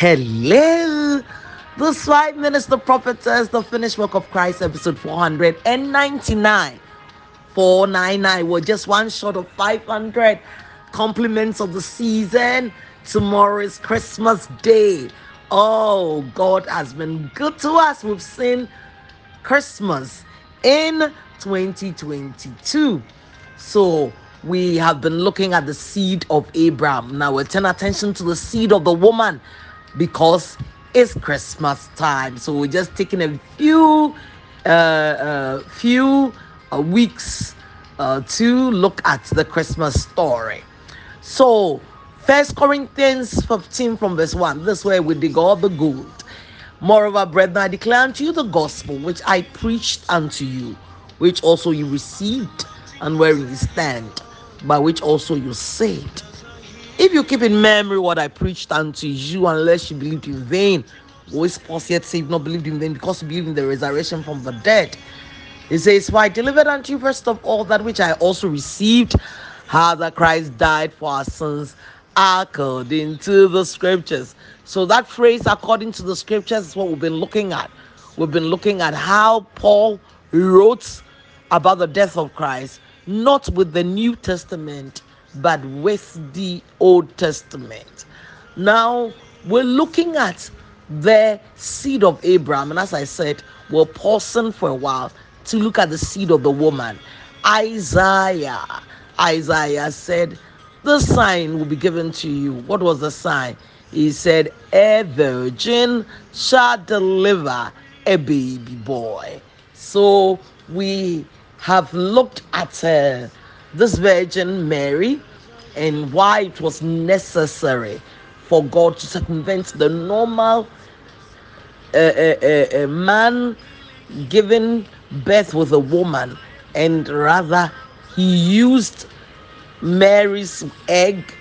Hello. This five minutes, the prophetess, the finished work of Christ, episode 499. 499. We're just one short of 500 compliments of the season. Tomorrow is Christmas Day. Oh, God has been good to us. We've seen Christmas in 2022. So we have been looking at the seed of Abraham. Now we turn attention to the seed of the woman because it's Christmas time. So we're just taking a few uh, uh few uh, weeks uh, to look at the Christmas story. So First Corinthians 15 from verse 1. This way we dig all the gold. Moreover, brethren, I declare unto you the gospel which I preached unto you, which also you received, and wherein you stand, by which also you saved if you keep in memory what I preached unto you, unless you believed in vain, who is Paul yet say, not believed in vain because you believe in the resurrection from the dead. He says, For I delivered unto you first of all that which I also received, how that Christ died for our sins according to the scriptures. So that phrase, according to the scriptures, is what we've been looking at. We've been looking at how Paul wrote about the death of Christ, not with the New Testament but with the Old Testament. Now we're looking at the seed of Abraham, and as I said, we're pausing for a while to look at the seed of the woman. Isaiah. Isaiah said, The sign will be given to you. What was the sign? He said, A virgin shall deliver a baby boy. So we have looked at uh, this Virgin Mary and why it was necessary for God to circumvent the normal uh, uh, uh, man giving birth with a woman, and rather he used Mary's egg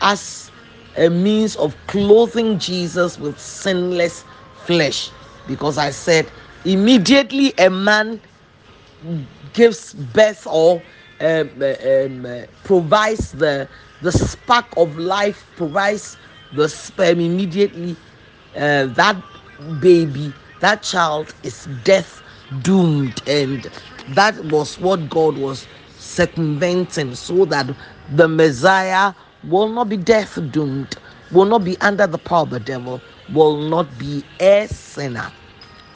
as a means of clothing Jesus with sinless flesh. Because I said, immediately a man gives birth or um, um, uh, provides the the spark of life, provides the sperm immediately. Uh, that baby, that child is death doomed, and that was what God was circumventing, so that the Messiah will not be death doomed, will not be under the power of the devil, will not be a sinner.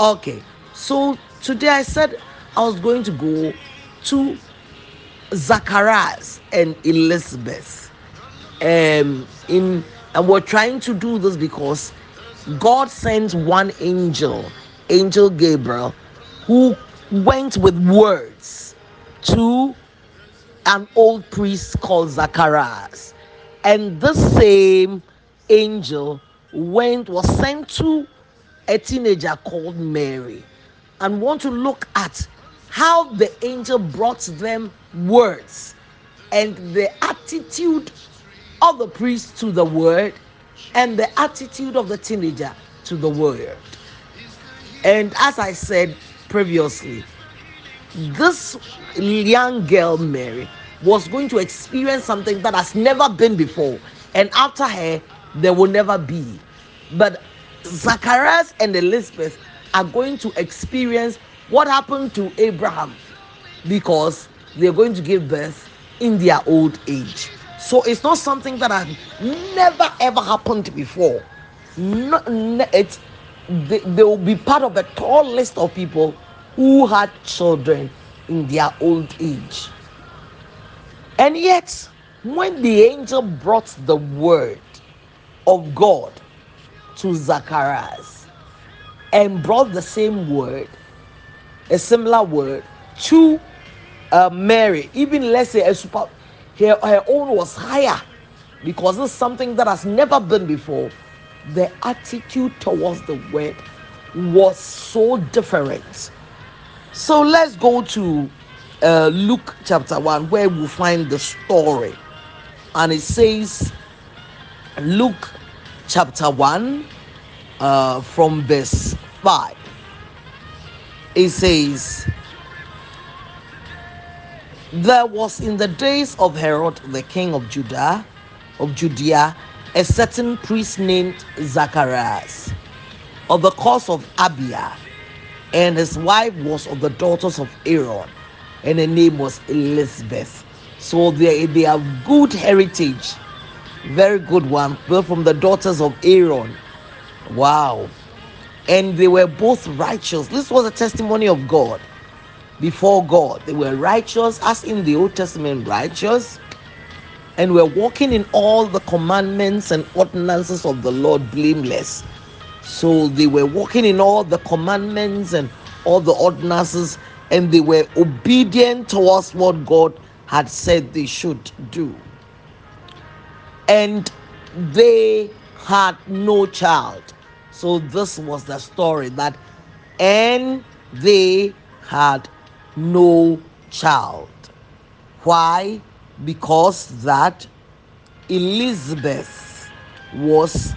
Okay, so today I said I was going to go to Zacharias and Elizabeth. Um, in and we're trying to do this because God sent one angel, Angel Gabriel, who went with words to an old priest called Zacharias. And the same angel went was sent to a teenager called Mary and want to look at how the angel brought them words and the attitude of the priest to the word and the attitude of the teenager to the word. And as I said previously, this young girl, Mary, was going to experience something that has never been before. And after her, there will never be. But Zacharias and Elizabeth are going to experience what happened to Abraham because they're going to give birth in their old age. So it's not something that has never ever happened before. No, it's, they, they will be part of a tall list of people who had children in their old age. And yet, when the angel brought the word of God to Zacharias and brought the same word a similar word to uh, Mary, even let's say a super, her, her own was higher because it's something that has never been before. The attitude towards the word was so different. So let's go to uh, Luke chapter 1 where we find the story. And it says, Luke chapter 1 uh, from verse 5 it says, There was in the days of Herod the king of Judah, of Judea, a certain priest named Zacharias of the course of Abia, and his wife was of the daughters of Aaron, and her name was Elizabeth. So they, they have good heritage, very good one, built from the daughters of Aaron. Wow. And they were both righteous. This was a testimony of God before God. They were righteous, as in the Old Testament, righteous, and were walking in all the commandments and ordinances of the Lord blameless. So they were walking in all the commandments and all the ordinances, and they were obedient towards what God had said they should do. And they had no child. So this was the story that, and they had no child. Why? Because that Elizabeth was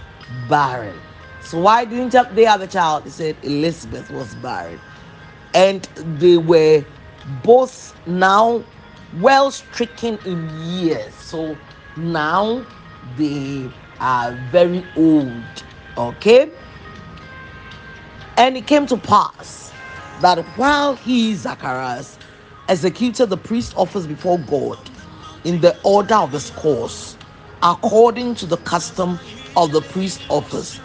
barren. So why didn't they have a child? They said Elizabeth was barren. And they were both now well stricken in years. So now they are very old. Okay? And it came to pass that while he, Zacharias, executed the priest office before God in the order of his course, according to the custom of the priest office,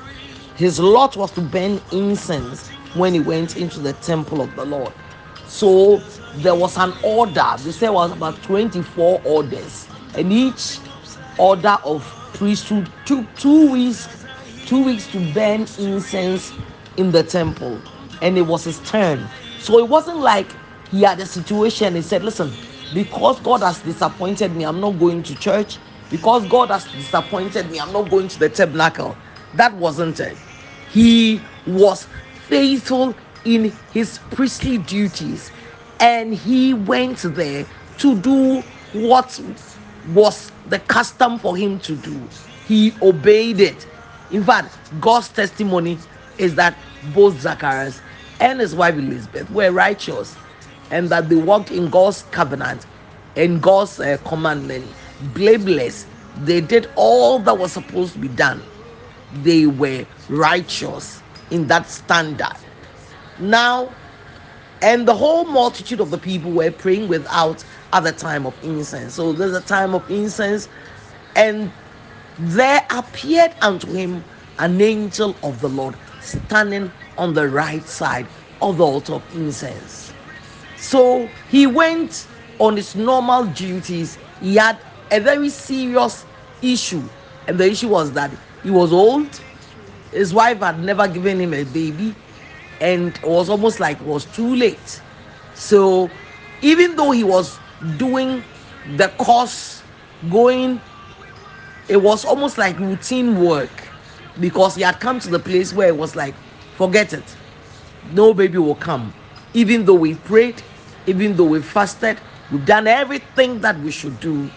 his lot was to burn incense when he went into the temple of the Lord. So there was an order. They say was about 24 orders, and each order of priesthood took two weeks, two weeks to burn incense in the temple, and it was his turn. So it wasn't like he had a situation. He said, "Listen, because God has disappointed me, I'm not going to church. Because God has disappointed me, I'm not going to the tabernacle." That wasn't it. He was faithful in his priestly duties and he went there to do what was the custom for him to do. He obeyed it. In fact, God's testimony is that both Zacharias and his wife Elizabeth were righteous and that they walked in God's covenant and God's uh, commandment, blameless. They did all that was supposed to be done. They were righteous in that standard. Now, and the whole multitude of the people were praying without at the time of incense. So there's a time of incense, and there appeared unto him an angel of the Lord standing on the right side of the altar of incense. So he went on his normal duties. He had a very serious issue, and the issue was that he was old. His wife had never given him a baby, and it was almost like it was too late. So even though he was doing the course, going, it was almost like routine work because he had come to the place where it was like, forget it, no baby will come. Even though we prayed, even though we fasted, we've done everything that we should do,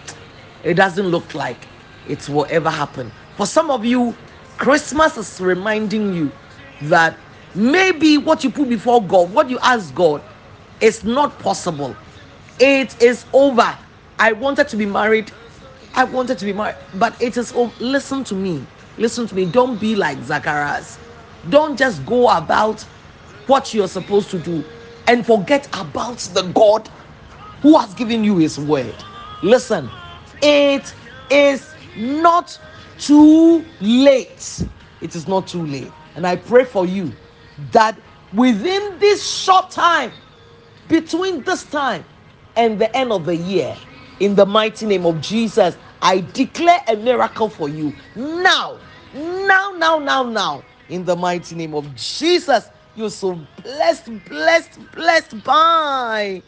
it doesn't look like it will ever happen. For some of you, Christmas is reminding you that maybe what you put before God, what you ask God, is not possible. It is over. I wanted to be married. I wanted to be married, but it is over. Listen to me. Listen to me. Don't be like Zacharias. Don't just go about what you're supposed to do and forget about the God who has given you his word. Listen, it is not too late. It is not too late. And I pray for you that within this short time, between this time and the end of the year, in the mighty name of Jesus, I declare a miracle for you now, now, now, now, now, in the mighty name of Jesus. You're so blessed, blessed, blessed. Bye.